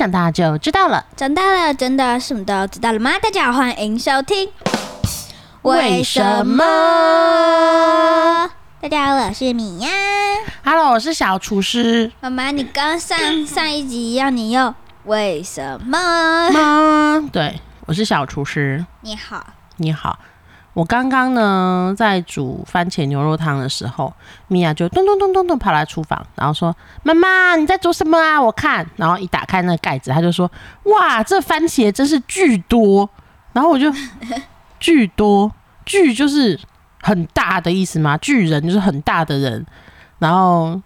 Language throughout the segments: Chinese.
长大就知道了。长大了，真的什么都知道了吗？大家好，欢迎收听。为什么？大家好，我是米娅。Hello，我是小厨师。妈妈，你刚上上一集要你用为什么？妈，对，我是小厨师。你好，你好，我刚刚呢在煮番茄牛肉汤的时候，米娅就咚咚咚咚咚跑来厨房，然后说：“妈妈，你在煮什么啊？我看。”然后一打开那个盖子，她就说：“哇，这番茄真是巨多。”然后我就巨多，巨就是很大的意思嘛，巨人就是很大的人，然后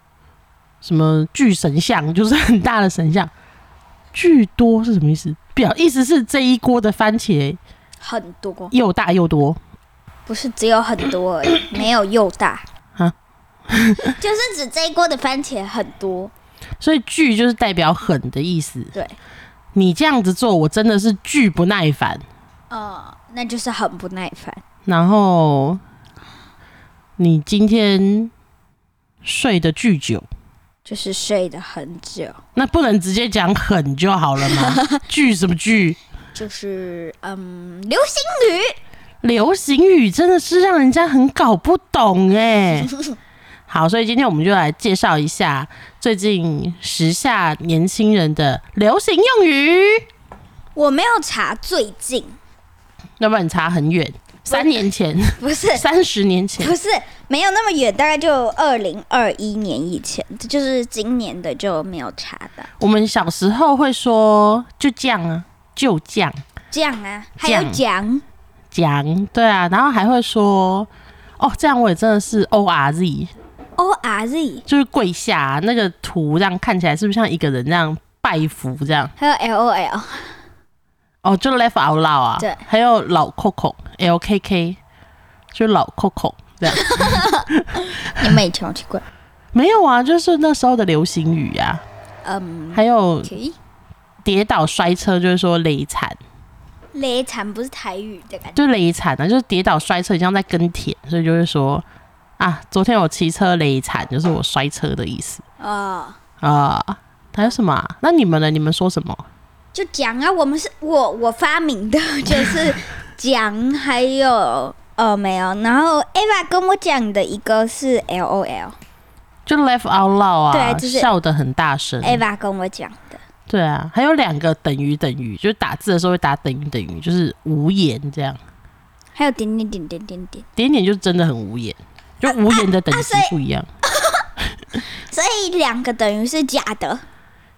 什么巨神像就是很大的神像，巨多是什么意思？表意思是这一锅的番茄很多，又大又多。不是只有很多而已，没有又大。啊 就是指这一锅的番茄很多。所以巨就是代表狠的意思。对，你这样子做，我真的是巨不耐烦。哦、那就是很不耐烦。然后你今天睡得巨久，就是睡得很久，那不能直接讲狠就好了吗？巨什么巨？就是嗯，流星雨。流行语真的是让人家很搞不懂哎。好，所以今天我们就来介绍一下最近时下年轻人的流行用语。我没有查最近，要不然你查很远，三年前、不是三十年前，不是没有那么远，大概就二零二一年以前，这就是今年的就没有查到。我们小时候会说就这样啊，就这样这样啊，还有讲讲，对啊，然后还会说哦，这样我也真的是 O R Z，O R Z，就是跪下、啊那个图，这样看起来是不是像一个人这样拜服这样？还有 L O L，哦，就 Left Out loud 啊，对。还有老 Coco L K K，就老 Coco 这样，你们以前好奇怪。没有啊，就是那时候的流行语啊，嗯还有跌倒摔车，就是说累惨。雷惨不是台语的感觉。就累惨啊，就是跌倒摔车，很像在耕田，所以就会说啊，昨天我骑车累惨，就是我摔车的意思啊，啊。还有什么、啊？那你们呢？你们说什么？就讲啊，我们是我我发明的，就是讲，还有呃没有，然后 Eva 跟我讲的一个是 L O L。就 laugh out loud 啊，对就是笑得很大声。Eva 跟我讲的，对啊，还有两个等于等于，就是打字的时候会打等于等于，就是无言这样。还有点点点点点点，点点就真的很无言，就无言的等级不一样，所以两个等于是假的。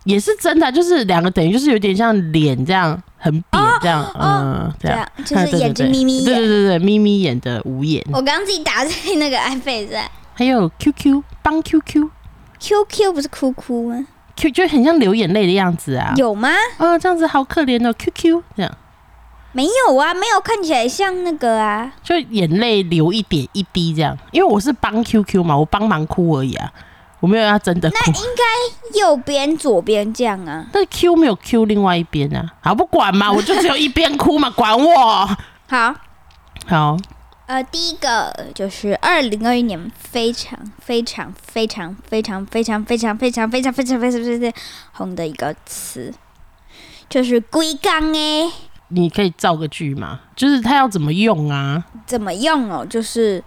也是真的，就是两个等于就是有点像脸这样很扁这样，嗯，这样。就是眼睛眯眯眼。对对对对，眯眯眼的无眼，我刚刚自己打在那个 iPad 上还有 QQ 帮 QQ，QQ 不是哭哭吗？Q 就很像流眼泪的样子啊，有吗？啊这样子好可怜哦 QQ 这样。没有啊，没有看起来像那个啊。就眼泪流一点一滴这样，因为我是帮 QQ 嘛，我帮忙哭而已啊，我没有要真的哭，那应该右边、左边这样啊。但 Q 没有 Q 另外一边啊，好不管嘛，我就只有一边哭嘛，管我。好，好呃，第一个就是二零二一年非常非常非常非常非常非常非常非常非常非常非常红的一个词，就是“龟缸”哎，你可以造个句吗？就是它要怎么用啊？怎么用哦？就是，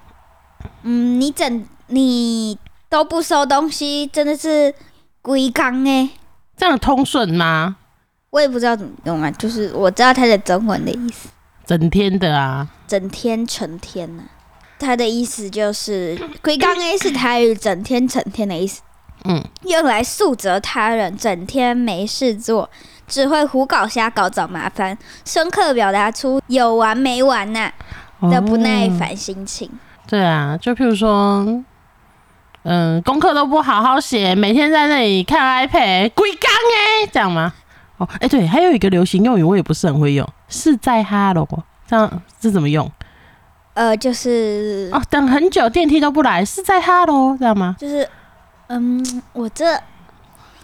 嗯，你整你都不收东西，真的是“龟缸”哎。这样通顺吗？我也不知道怎么用啊，就是我知道它的中文的意思，整天的啊，整天成天呢、他的意思就是“龟缸 A” 是台语“整天成天”的意思，嗯，用来诉责他人整天没事做，只会胡搞瞎搞找麻烦，深刻表达出有完没完呐、的不耐哦烦心情。对啊，就譬如说，嗯，功课都不好好写，每天在那里看 iPad，鬼刚哎，这样吗？哦，哎、对，还有一个流行用语，我也不是很会用，是在哈喽，这样这怎么用？呃，就是哦，等很久电梯都不来，是在哈喽，这样吗？就是，嗯，我这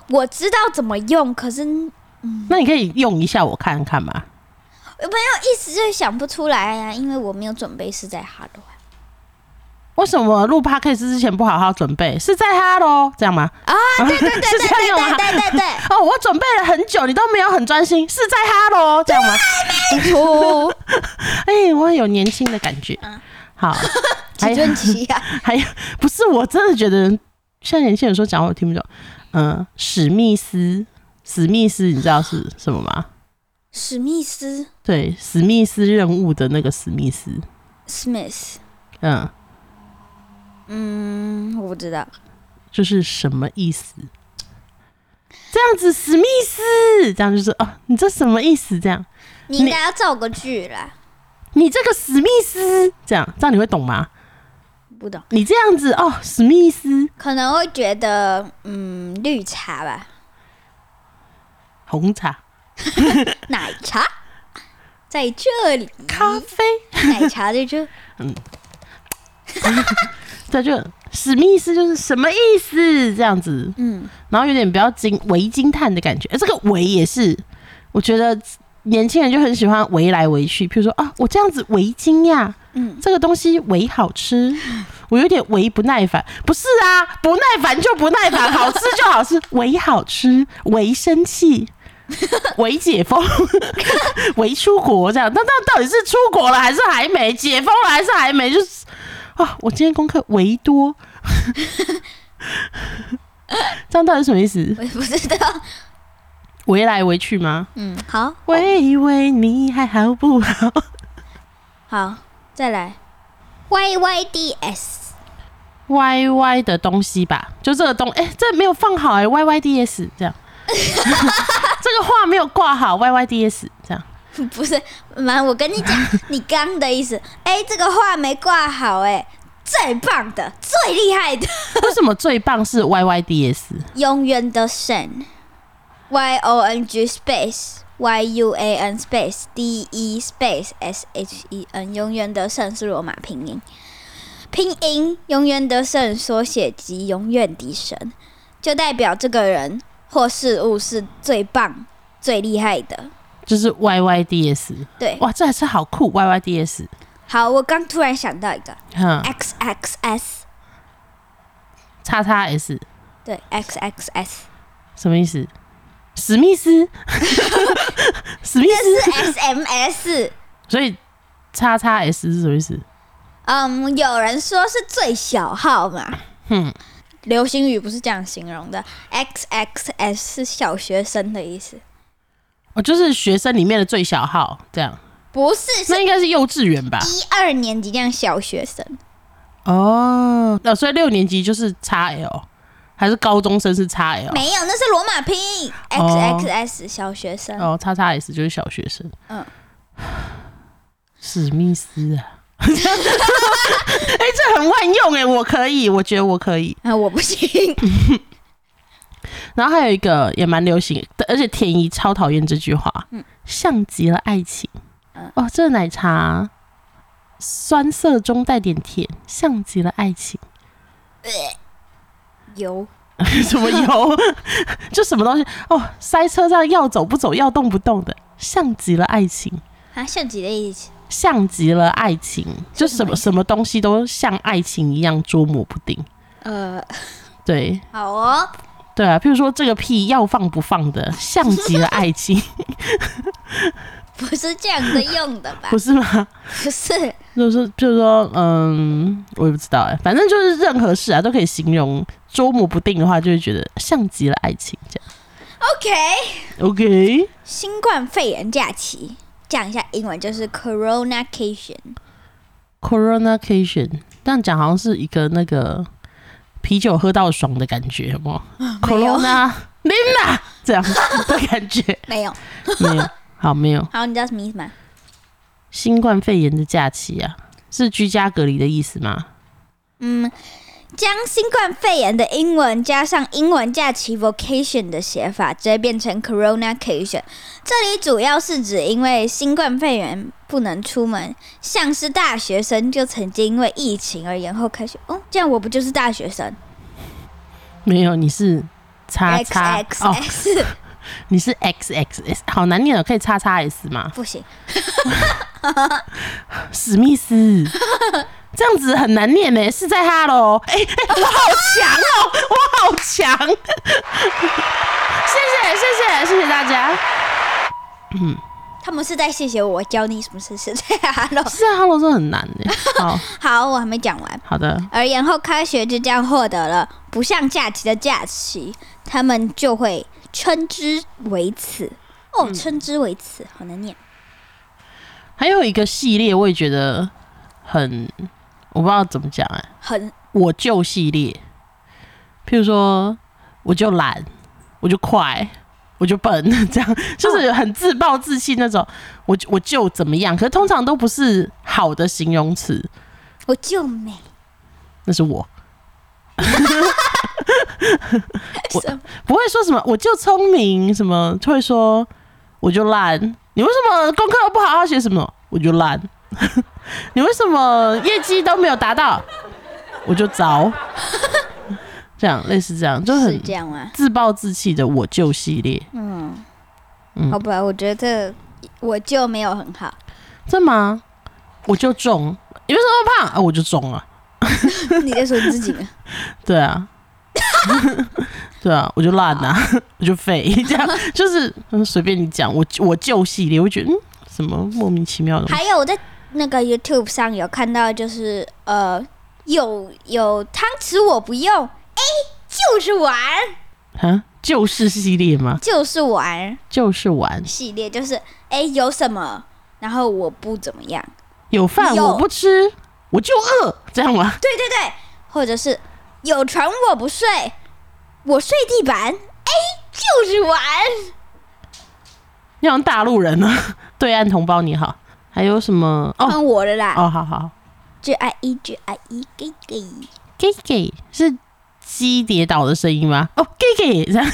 我知道怎么用，可是嗯那你可以用一下我看看嘛。我朋友一时就想不出来啊，因为我没有准备是在哈喽。为什么录 podcast 之前不好好准备？是在他喽，这样吗？啊，对对对是对对对对对对，哦，我准备了很久，你都没有很专心，是在他喽，这样吗？出 哎、我有年轻的感觉。好，还有几尊旗啊，还有，不是我真的觉得现在年轻人说讲话我听不懂。嗯、史密斯，史密斯，你知道是什么吗？史密斯对，史密斯任务的那个史密斯。Smith，嗯，嗯，我不知道，就是什么意思？这样子，史密斯，这样就是哦，你这什么意思？这样，你应该要造个句啦，你这个史密斯，这样，这样你会懂吗？不懂，你这样子哦，史密斯，可能会觉得嗯绿茶吧，红茶、奶茶。在这里，咖啡，奶茶在这，这就史密斯就是什么意思？这样子，嗯，然后有点比较惊为惊叹的感觉。而这个为也是，我觉得年轻人就很喜欢围来围去。譬如说啊，我这样子围巾呀，嗯，这个东西为好吃，我有点围不耐烦。不是啊，不耐烦就不耐烦，好吃就好吃，围好吃，围生气。为解封，为出国这样，那那到底是出国了还是还没？解封了还是还没？就是啊，我今天功课为多，这样到底什么意思？我也不知道，围来围去吗？嗯，好，喂喂，你还好不好？好，再来 Y Y D S。Y Y 的东西吧，就这个东，哎、这没有放好哎、y Y D S 这样，这个话没有挂好，Y Y D S 这样，不是，妈，我跟你讲，你刚的意思，哎、这个话没挂好、哎，最棒的，最厉害的，为什么最棒是 Y Y D S？永远的神，Y O N G space Y U A N space D E space S H E N，永远的神是罗马拼音，拼音永远的神缩写及永远的神，就代表这个人或事物是最棒、最厉害的。就是 Y Y D S，对，哇，这还是好酷，Y Y D S，好，我刚突然想到一个哼，X X S，叉叉 S 对，X X S，什么意思？史密斯，史密斯，这是 S M S。所以叉叉 S 是什么意思？嗯，有人说是最小号嘛，哼，流星雨不是这样形容的，X X S 是小学生的意思，哦，就是学生里面的最小号，这样，不是是那应该是幼稚园吧？一二年级这样小学生，哦，那所以六年级就是叉 L，还是高中生是叉 L？没有，那是罗马拼音，X 哦 X S 小学生。哦，叉叉 S 就是小学生。嗯，史密斯啊，哎、这很万用哎，我可以，我觉得我可以。啊，我不行，然后还有一个也蛮流行的，而且田怡超讨厌这句话，嗯像极了爱情。嗯哦，这个奶茶酸涩中带点甜，像极了爱情。油 什么油？就什么东西哦？塞车上要走不走，要动不动的，像极了爱情，啊，像极了爱情，像极了爱情，就什么什么东西都像爱情一样捉摸不定。呃，对好哦，对啊，譬如说这个屁要放不放的，像极了爱情，不是这样子用的吧不？是吗？不是，就是就是说，嗯，我也不知道哎，反正就是任何事啊都可以形容捉摸不定的话，就会觉得像极了爱情这样。OK，OK，新冠肺炎假期，讲一下英文就是 Coronacation。Coronacation，这样讲好像是一个那个啤酒喝到爽的感觉，有没有没有？Corona Lina 这样的感觉 没有，没有？好，没有。好，你知道什么意思吗？新冠肺炎的假期啊，是居家隔离的意思吗？嗯，将新冠肺炎的英文加上英文假期 vocation 的写法，直接变成 Coronacation。这里主要是指因为新冠肺炎不能出门，像是大学生就曾经因为疫情而延后开学。哦，这样我不就是大学生没有，你是叉？X 叉 X 哦，X 你是 X X S，好难念哦，可以叉叉 S 吗？不行，史密斯，这样子很难念呢，是在哈喽。哎、哎、我好强哦，我好强！谢谢谢谢谢谢大家。嗯他们是在谢谢我教你什么事是在 Hello。是在哈喽真的很难呢。好好，我还没讲完。好的，而然后开学就这样获得了不像假期的假期，他们就会称之为此。哦，称之为此，好难念。还有一个系列我也觉得很，我不知道怎么讲哎、很我就系列，譬如说我就懒，我就快，我就笨，这样就是很自暴自弃那种。我就我就怎么样，可是通常都不是好的形容词，我就美。那是我 我不会说什么我就聪明，什么就会说我就烂。你为什么功课不好好写什么？我就烂。你为什么业绩都没有达到？我就着。这样类似这样，就是很这样吗？自暴自弃的我就系列，嗯，嗯好吧，我觉得我就没有很好。真吗？我就中，你为什么那么胖？啊，我就中了。你在说你自己吗？对啊，对啊，我就烂呐、我就废，这样就是嗯随便你讲，我我就系列，我觉得嗯什么莫名其妙的，还有我在那个 YouTube 上有看到，就是呃，有有汤匙我不用，哎，就是玩，啊，就是系列吗？就是玩。就是玩，系列，就是哎有什么，然后我不怎么样，有饭有。我不吃，我就饿，这样吗？对对对，或者是有床我不睡，我睡地板，哎，就是玩，你好像大陆人呢，对岸同胞你好，还有什么？哦。换我的啦，哦，好好。G I E G I E 给给，，gay gay 是鸡跌倒的声音吗？哦，gay gay 这样，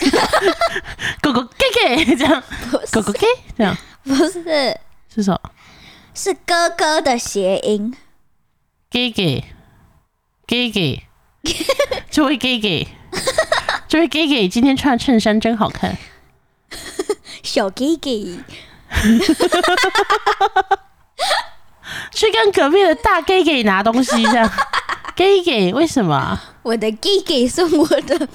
狗狗 gay gay 这样，不狗狗是 gay 这样。不是。是什么？是哥哥的谐音，？gay gay gay gay，这位 gay gay，这位 gay gay 今天穿的衬衫真好看。小给给。去跟隔壁的大 gay gay 拿东西，这样 gay gay 为什么啊？我的 gay gay 送我的，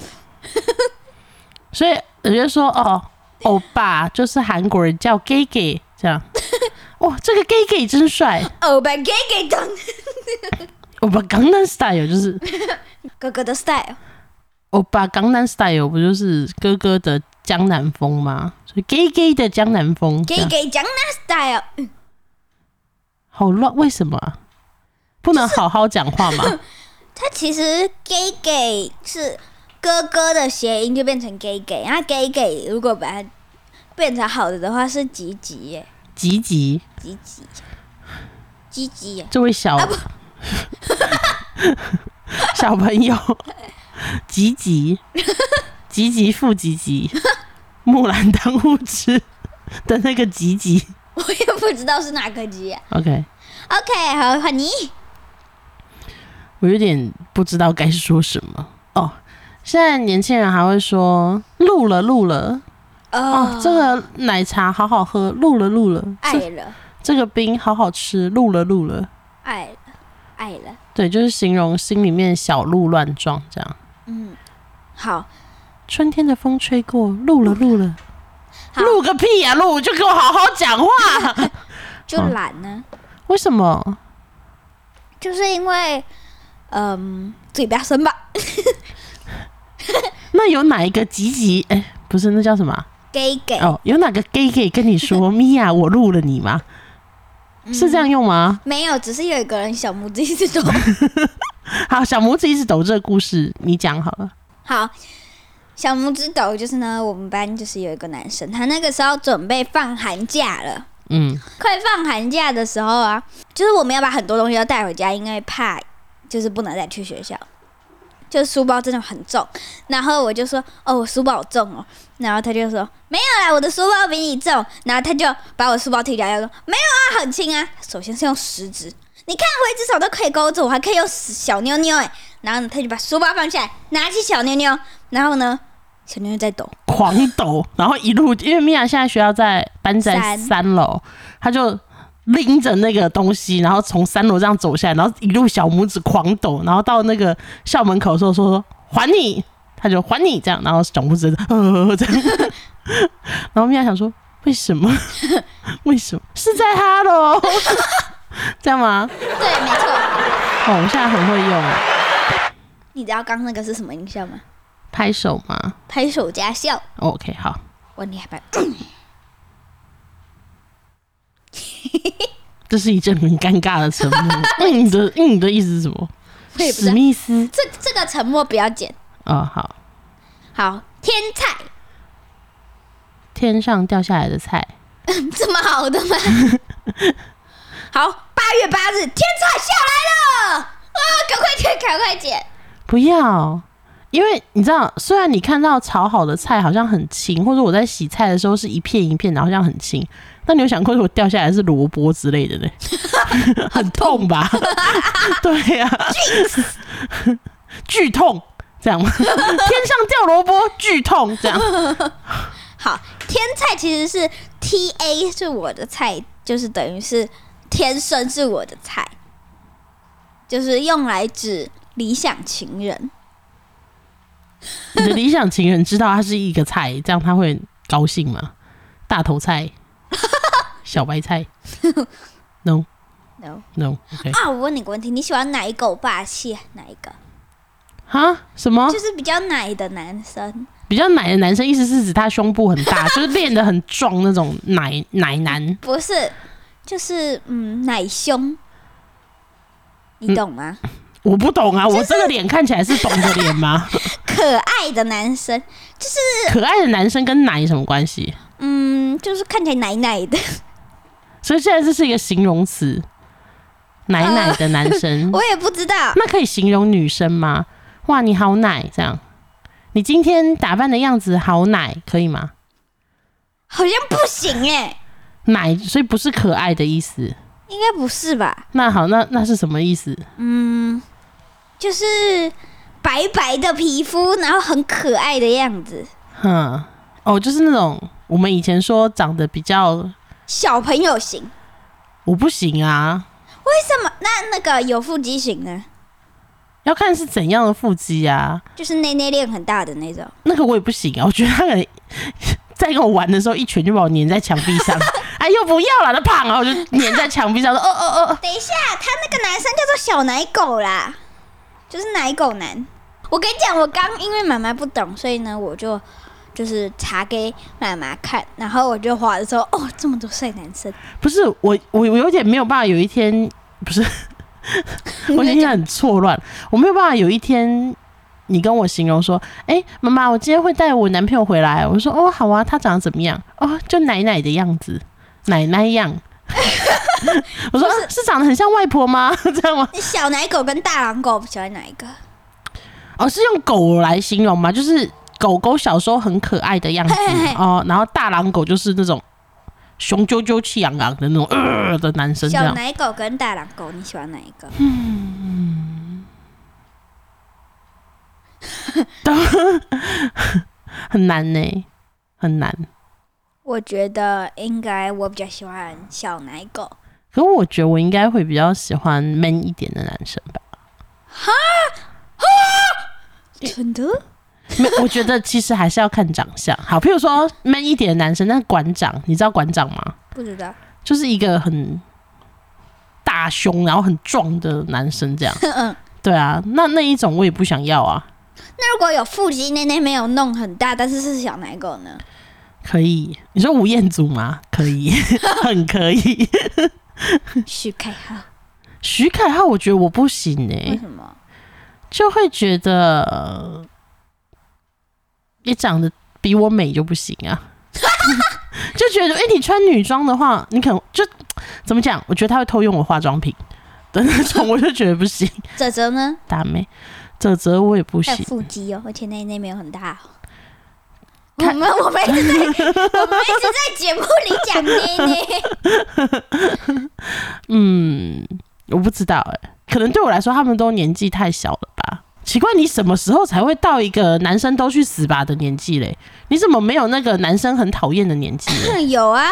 所以我就说哦，欧巴就是韩国人叫 gay gay 这样。哇，这个 gay gay 真帅！欧巴 gay gay 当欧巴江南 style 就是哥哥的 style，欧巴江南 style 不就是哥哥的江南风吗？所以 gay gay 的江南风 gay 样 gay 江南 style，嗯好乱，为什么？啊、不能好好讲话吗？他其实 gay gay 是哥哥的谐音，就变成 gay gay，那 gay gay 如果把它变成好的的话是吉吉耶，吉吉，吉吉，吉吉。耶，这位小、啊 小朋友，吉吉，吉吉复吉吉，木兰当户织的那个吉吉。我也不知道是哪个吉耶。OK，OK，好，换你。我有点不知道该说什么哦。现在年轻人还会说录了录了哦，这个奶茶好好喝，录了录了，爱了，这个冰好好吃，录了录了。爱了，爱了。对，就是形容心里面小鹿乱撞这样。嗯，好，春天的风吹过，录了录了，好录个屁呀、录就给我好好讲话。就懒呢，为什么？就是因为，嗯，嘴巴生吧 那有哪一个吉吉？哎、不是，那叫什么啊？，gay gay，哦，有哪个 gay gay 跟你说，米娅，我录了你吗？是这样用吗？没有，只是有一个人小拇指一直抖。好，小拇指一直抖这个故事，你讲好了。好，小拇指抖就是呢，我们班就是有一个男生，他那个时候准备放寒假了。嗯，快放寒假的时候啊，就是我们要把很多东西都带回家，因为怕就是不能再去学校，就是书包真的很重。然后我就说：“哦，我书包好重哦。”然后他就说：“没有啦，我的书包比你重。”然后他就把我书包踢掉，他说：“没有啊，很轻啊。”首先是用食指，你看我一只手都可以勾住，我还可以用小妞妞哎。然后呢，他就把书包放下来，拿起小妞妞，然后呢，小妞妞在抖。狂抖，然后一路，因为米娅现在学校在搬在三三楼，他就拎着那个东西，然后从三楼这样走下来，然后一路小拇指狂抖，然后到那个校门口的时候说说还你，他就还你这样，然后小拇指呃这样，然后米娅想说为什么？为什么是在哈喽？这样吗？对，没错。哦，我现在很会用啊，你知道刚那个是什么音效吗？拍手吗拍手加笑。？OK，好，哇，你还拍？这是一阵很尴尬的沉默。那你的那你的意思是什么？史。密斯这这个沉默不要剪。哦，好，好，天菜天上掉下来的菜，这么好的吗？好，八月八日，天菜下来了啊！赶快剪，赶快剪。不要。因为你知道，虽然你看到炒好的菜好像很轻，或者我在洗菜的时候是一片一片的，好像很轻，但你有想过，如果掉下来是萝卜之类的呢？很痛吧？对呀、剧痛这样吗？天上掉萝卜，剧痛这样。好，天菜其实是 T A 是我的菜，就是等于是天生是我的菜，就是用来指理想情人。你的理想情人知道他是一个菜，这样他会高兴吗？大头菜、小白菜，no No no OK 啊，我问你个问题，你喜欢奶狗霸气哪一个？哈？什么就是比较奶的男生。比较奶的男生？意思是指他胸部很大，就是练得很壮那种奶奶男。不是，就是嗯，奶胸，你懂吗？我不懂啊，我这个脸看起来是懂的脸吗？可爱的男生，就是可爱的男生跟奶有什么关系？嗯，就是看起来奶奶的。所以现在这是一个形容词，奶奶的男生。我也不知道，那可以形容女生吗？哇，你好奶，这样。你今天打扮的样子好奶，可以吗？好像不行哎、奶，所以不是可爱的意思。应该不是吧？那好，那那是什么意思？嗯，就是白白的皮肤，然后很可爱的样子，哼，哦，就是那种我们以前说长得比较，小朋友型。我不行啊，为什么？那那个有腹肌型呢？要看是怎样的腹肌啊。就是内内练很大的那种。那个我也不行啊，我觉得他可能在跟我玩的时候，一拳就把我粘在墙壁上。哎又，不要了，他胖啊，我就粘在墙壁上说，哦哦哦，等一下，他那个男生叫做小奶狗啦，就是奶狗男。我跟你讲，我刚因为妈妈不懂，所以呢，我就就是查给妈妈看，然后我就滑的时候，哦，这么多帅男生，不是我，我我有点没有办法，有一天不是，我现在很错乱，我没有办法有一天。你跟我形容说，哎、妈妈，我今天会带我男朋友回来。我说，哦，好啊，他长得怎么样？哦，就奶奶的样子，奶奶样。我说、啊是长得很像外婆吗？这样吗？你小奶狗跟大狼狗喜欢哪一个？哦，是用狗来形容吗？就是狗狗小时候很可爱的样子哦，然后大狼狗就是那种雄赳赳、气昂昂的那种呃的男生。小奶狗跟大狼狗，你喜欢哪一个？嗯 很难呢，很难。我觉得应该我比较喜欢小奶狗。可我觉得我应该会比较喜欢 man 一点的男生吧。真的？没，我觉得其实还是要看长相。好，譬如说 man 一点的男生，那馆长，你知道馆长吗？不知道。就是一个很大胸，然后很壮的男生，这样。嗯，对啊，那那一种我也不想要啊。那如果有腹肌，内内没有弄很大，但是是小奶狗呢？可以，你说吴彦祖吗？可以，很可以。徐凯浩？徐凯浩，我觉得我不行哎、为什么？就会觉得呃你长得比我美就不行啊，就觉得哎、你穿女装的话，你可能就怎么讲？我觉得他会偷用我化妆品的那种，我就觉得不行。泽泽呢？大妹，泽泽我也不行。腹肌哦，而且内内没有很大、哦。我看们我们一直在 我们一直在节目里讲内内，嗯，我不知道哎、可能对我来说，他们都年纪太小了吧？奇怪，你什么时候才会到一个男生都去死吧的年纪嘞？你怎么没有那个男生很讨厌的年纪嘞？有啊，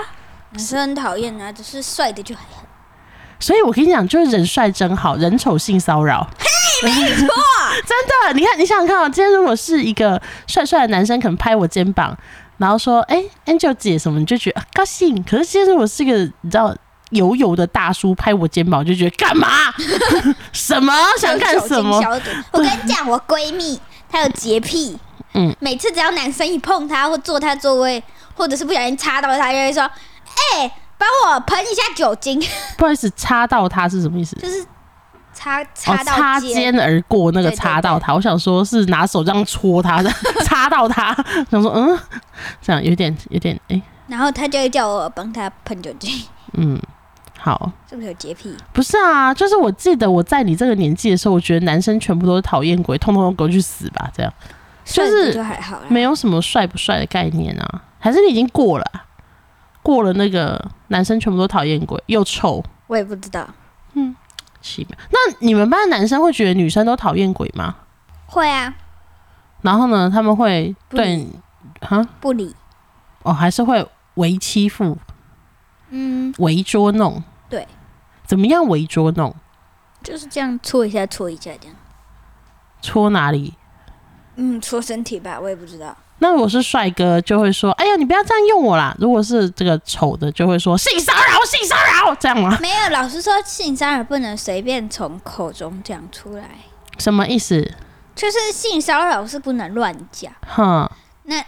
男生很讨厌啊，只是帅的就很所以我跟你讲，就是人帅真好，人丑性骚扰。没错，真的，你看，你想想看啊，今天如果是一个帅帅的男生，可能拍我肩膀，然后说：“哎、a n g e l 姐什么？”你就觉得、啊、高兴。可是今天如果是一个你知道油油的大叔拍我肩膀，我就觉得干嘛？什么想干什么？我跟你讲，我闺蜜她有洁癖，嗯，每次只要男生一碰她或坐她座位，或者是不小心插到她，就会说：“哎、帮我喷一下酒精。不好意思，插到他是什么意思”？就是插哦，插到擦肩肩而过那个对对插到他，我想说是拿手这样戳他的，擦到他，想说嗯，这样有点有点哎、然后他就会叫我帮他喷酒精，嗯，好，是不是有洁癖？不是啊，就是我记得我在你这个年纪的时候，我觉得男生全部都是讨厌鬼，通通都给我去死吧，这样就是就还好。没有什么帅不帅的概念啊，还是你已经过了啊、过了那个男生全部都讨厌鬼，又臭，我也不知道。奇妙。那你们班的男生会觉得女生都讨厌鬼吗？会啊，然后呢，他们会对哈不理。哦，还是会为欺负、嗯，围捉弄？对，怎么样围捉弄？就是这样搓一下，搓一下这样。搓哪里？嗯，搓身体吧，我也不知道。那如果是帅哥，就会说：“哎呀，你不要这样用我啦。”如果是这个丑的，就会说：“性骚扰，性骚扰。”这样吗？没有，老师说性骚扰不能随便从口中讲出来，什么意思？就是性骚扰是不能乱讲。哼，那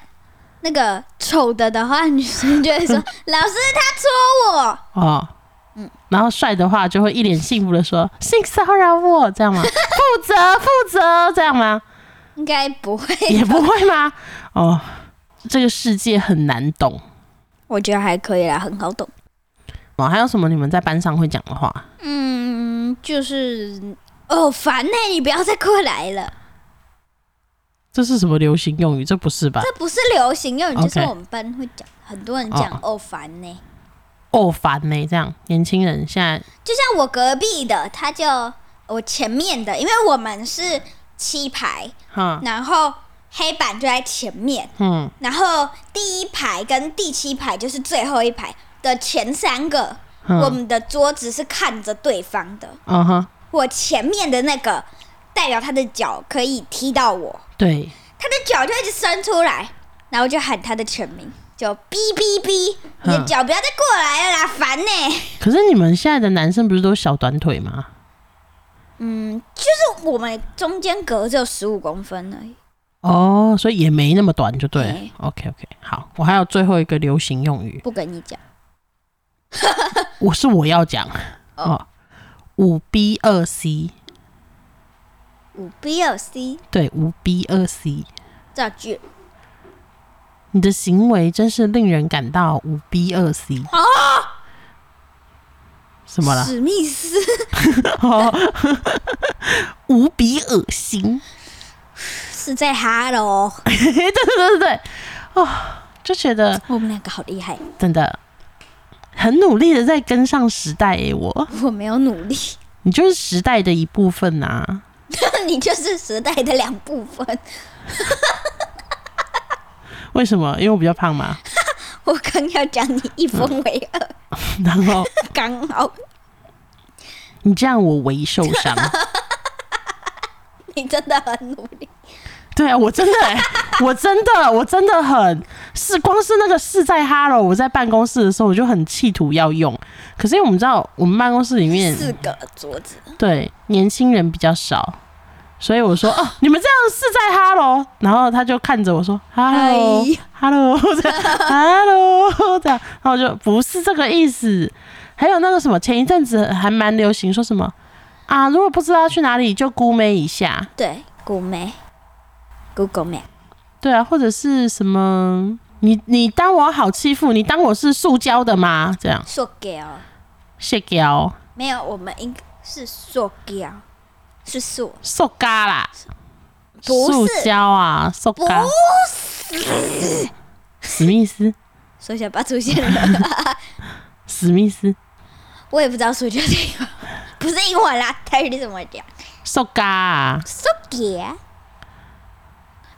那个丑的的话，女生就会说：“ 老师他戳我。哦，嗯，然后帅的话就会一脸幸福的说：“性骚扰我。”这样吗？负责，负责，这样吗？”应该不会，也不会吗？哦，这个世界很难懂。我觉得还可以啦，很好懂。哦，还有什么你们在班上会讲的话？嗯，就是哦，烦呢、你不要再过来了。这是什么流行用语？这不是吧？这不是流行用语，就是我们班会讲，很多人讲哦烦呢、哦，烦呢、这样年轻人现在就像我隔壁的，他就我前面的，因为我们是七排，哈，然后黑板就在前面，嗯。然后第一排跟第七排就是最后一排的前三个，嗯，我们的桌子是看着对方的。嗯哼，我前面的那个代表他的脚可以踢到我，对，他的脚就一直伸出来，然后就喊他的全名，就哔哔哔，你的嗯脚不要再过来了啦，烦呢、可是你们现在的男生不是都小短腿吗？嗯，就是我们中间隔只有十五公分而已。哦，所以也没那么短，就对。了没。OK OK，好，我还有最后一个流行用语，不跟你讲，我是我要讲。哦。哦，五 B 二 C，五 B 二 C 对，五 B 二 C，造句你的行为真是令人感到五 B 二 C 啊，什么了？史密斯。哦，无比恶心。是在哈喽，对对对对对，哦，就觉得我们两个好厉害，真的很努力的在跟上时代诶，我我没有努力，你就是时代的一部分呐、你就是时代的两部分。为什么？因为我比较胖嘛。我刚要讲你一分为二，然后刚好你这样我微受伤。你真的很努力。对啊，我真的、欸，我真的，我真的很是，光是那个是在哈喽，我在办公室的时候，我就很企图要用。可是因为我们知道，我们办公室里面四个桌子，对年轻人比较少，所以我说 哦，你们这样是在哈喽，然后他就看着我说哈喽嗨哈喽这样。然后我就不是这个意思。还有那个什么，前一阵子还蛮流行说什么啊，如果不知道去哪里就估妹一下，对，古梅，Google Map，对啊，或者是什么，你你当我好欺负，你当我是塑胶的吗？这样，塑胶。塑胶，没有，我们应该是塑胶，是塑，塑胶啦，不塑胶啊，塑不胶，史密斯，缩小巴出现了，史密斯，我也不知道塑胶这个不是英文啦，台语怎么讲？塑胶啊，塑胶。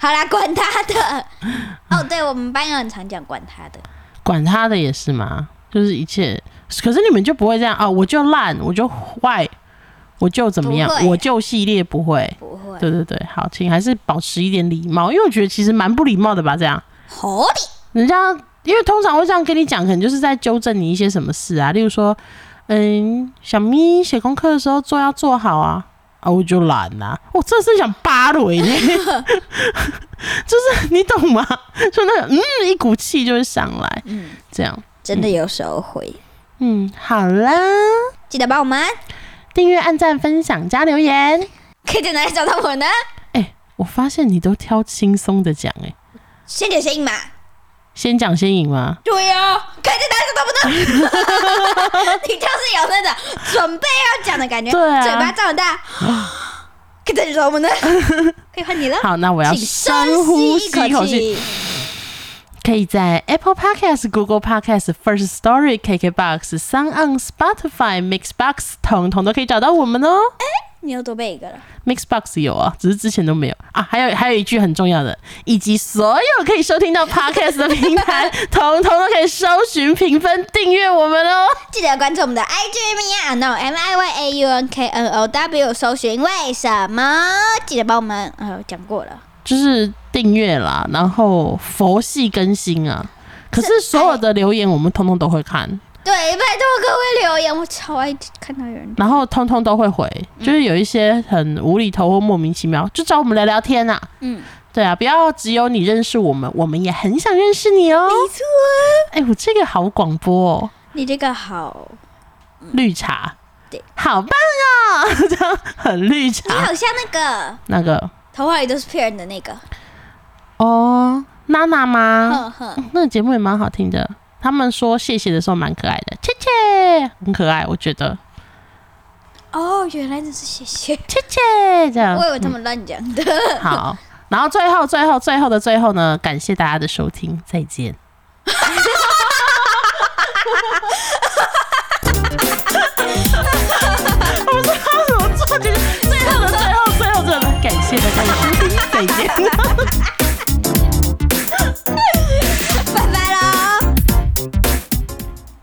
好啦，管他的。哦，对，我们班有很常讲管他的。管他的也是嘛，就是一切，可是你们就不会这样哦、我就烂，我就坏，我就怎么样我就系列不会。不会，对对对，好，请还是保持一点礼貌，因为我觉得其实蛮不礼貌的吧，这样。好的，人家因为通常会这样跟你讲，可能就是在纠正你一些什么事啊，例如说，嗯，小咪写功课的时候做要做好啊，啊，我就懒呐、我真的是想扒雷呢，就是你懂吗？就那个嗯，一股气就会上来，嗯，这样，真的有时候会。嗯，好啦，记得帮我们订阅、按赞、分享、加留言。可以在哪里找到我呢？哎、我发现你都挑轻松的讲，哎，先点先赢嘛。先讲先赢吗？对哦，可以在哪里找到我呢？你就是有那种准备要讲的感觉，对啊嘴巴这么大，可以在哪里找到我呢？可以换你了，好，那我要请深呼吸吸一口气。可以在 Apple Podcast、Google Podcast、First Story、KKBox、Sound on Spotify、Mixbox 统统都可以找到我们哦。你又多背一个了，Mixbox 有啊，只是之前都没有啊。还有还有一句很重要的，以及所有可以收听到 Podcast 的平台，统统都可以搜寻、评分、订阅我们哦。记得关注我们的 IG Mia No M I Y A U N K N O W，搜寻为什么？记得帮我们，呃，讲过了。就是订阅啦，然后佛系更新啊。可是所有的留言我们通通都会看，对，拜托各位留言，我超爱看到有人然后通通都会回，就是有一些很无厘头或莫名其妙，就找我们聊聊天啊。嗯，对啊，不要只有你认识我们，我们也很想认识你哦。没错，哎、我这个好广播哦，你这个好，绿茶，对，好棒哦，这 样很绿茶。你。好像那个那个。头发里都是骗人的那个，哦，娜娜吗？呵呵，那个节目也蛮好听的，他们说谢谢的时候蛮可爱的，切切，很可爱，我觉得哦，原来这是谢谢，切切这样我。以为他们乱讲的。好，然后最后最后最后的最后呢，感谢大家的收听，再见。我不知道怎么做，就是最后的最后最后的，感谢大家的收听，再见。